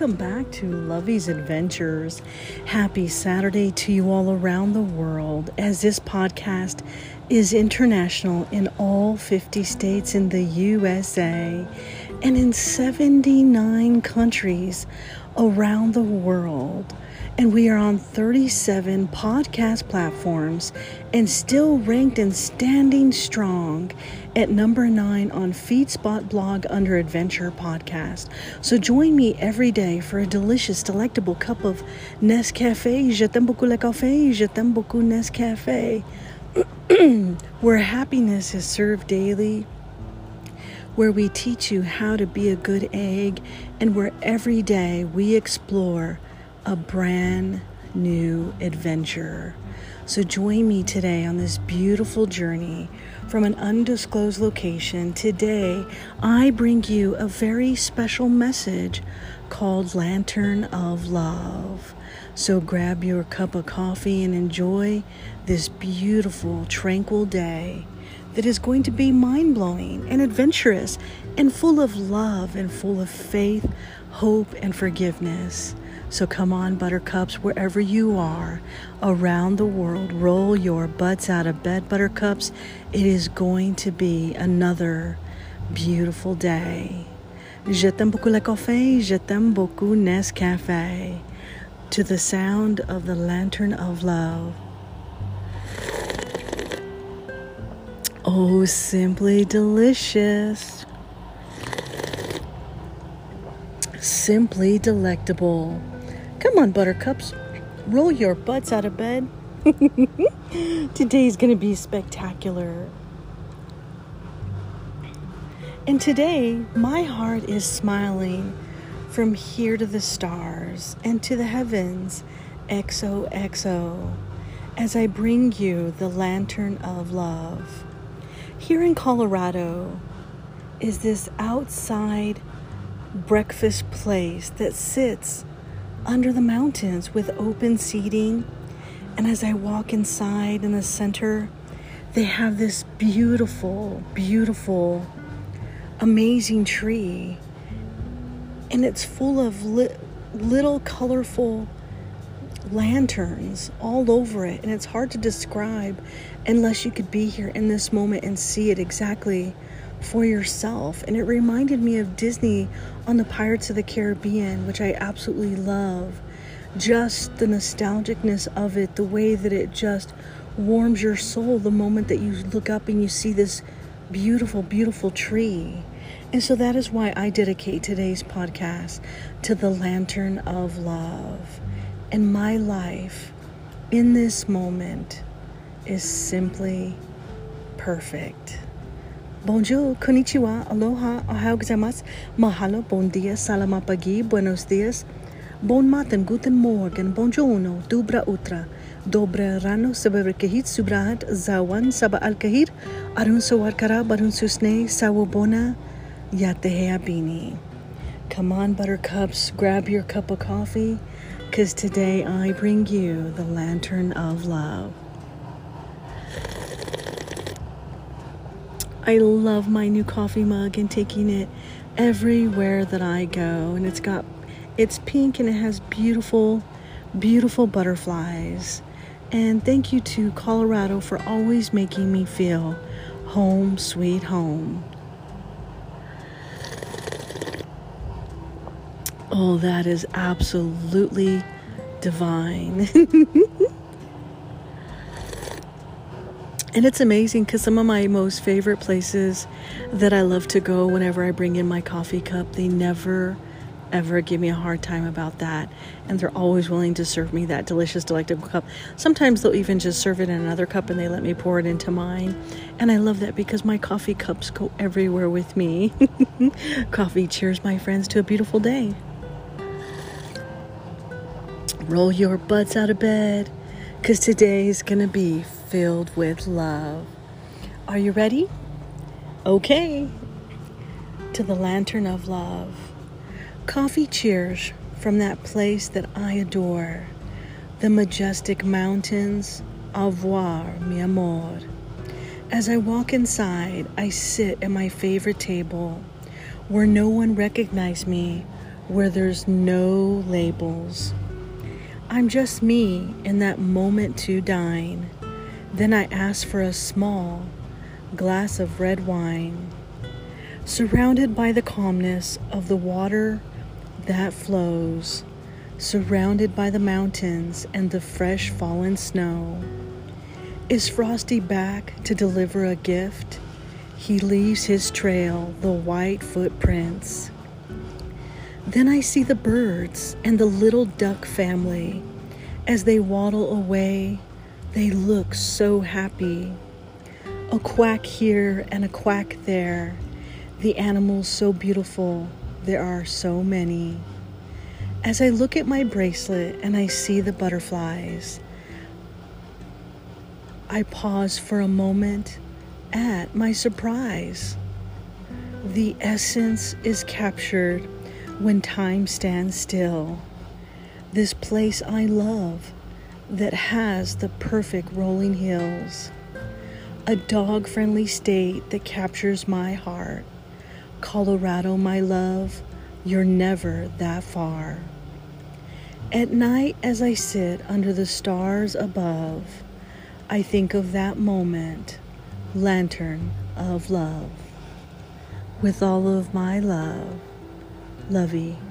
welcome back to Lovey's Adventures. Happy Saturday to you all around the world as this podcast is international in all 50 states in the USA and in 79 countries around the world and we are on 37 podcast platforms and still ranked and standing strong at number 9 on FeedSpot blog under Adventure Podcast. So join me every day for a delicious, delectable cup of Nescafe. Je t'aime beaucoup le café. Je t'aime beaucoup Nescafe. where happiness is served daily where we teach you how to be a good egg, and where every day we explore a brand new adventure. So join me today on this beautiful journey from an undisclosed location. Today, I bring you a very special message called Lantern of Love. So grab your cup of coffee and enjoy this beautiful, tranquil day that is going to be mind blowing and adventurous and full of love and full of faith, hope, and forgiveness. So come on, buttercups, wherever you are around the world, roll your butts out of bed, buttercups. It is going to be another beautiful day. Je t'aime beaucoup le café, je t'aime beaucoup Nescafe. To the sound of the lantern of love. Oh, simply delicious. Simply delectable. Come on, buttercups. Roll your butts out of bed. Today's going to be spectacular. And today, my heart is smiling from here to the stars and to the heavens, XOXO, as I bring you the lantern of love. Here in Colorado is this outside breakfast place that sits under the mountains with open seating. And as I walk inside in the center, they have this beautiful, beautiful, amazing tree. And it's full of li- little colorful lanterns all over it. And it's hard to describe unless you could be here in this moment and see it exactly for yourself. And it reminded me of Disney on the Pirates of the Caribbean, which I absolutely love. Just the nostalgicness of it, the way that it just warms your soul the moment that you look up and you see this beautiful, beautiful tree. And so that is why I dedicate today's podcast to the lantern of love. And my life in this moment is simply perfect. Bonjour, konnichiwa, aloha, ohayou gozaimasu, mahalo, bon dia, salama pagi, buenos dias, bon matin, guten morgen, buongiorno, dubra utra, dobre rano, sababrikahit, subrahat, zawan, saba al-kahir, arun sawarkara, barun susne, sawabona, yateheabini. Come on, buttercups, grab your cup of coffee, because today I bring you the lantern of love. I love my new coffee mug and taking it everywhere that I go. And it's got, it's pink and it has beautiful, beautiful butterflies. And thank you to Colorado for always making me feel home, sweet home. Oh, that is absolutely divine. And it's amazing because some of my most favorite places that I love to go whenever I bring in my coffee cup, they never ever give me a hard time about that. And they're always willing to serve me that delicious, delectable cup. Sometimes they'll even just serve it in another cup and they let me pour it into mine. And I love that because my coffee cups go everywhere with me. coffee cheers, my friends, to a beautiful day. Roll your butts out of bed because today is going to be filled with love. Are you ready? Okay. To the lantern of love. Coffee cheers from that place that I adore. The majestic mountains. Au revoir, mi amor. As I walk inside, I sit at my favorite table where no one recognizes me where there's no labels. I'm just me in that moment to dine. Then I ask for a small glass of red wine, surrounded by the calmness of the water that flows, surrounded by the mountains and the fresh fallen snow. Is Frosty back to deliver a gift? He leaves his trail, the white footprints. Then I see the birds and the little duck family. As they waddle away, they look so happy. A quack here and a quack there. The animals so beautiful, there are so many. As I look at my bracelet and I see the butterflies, I pause for a moment at my surprise. The essence is captured when time stands still. This place I love that has the perfect rolling hills. A dog friendly state that captures my heart. Colorado, my love, you're never that far. At night, as I sit under the stars above, I think of that moment, lantern of love. With all of my love, Lovey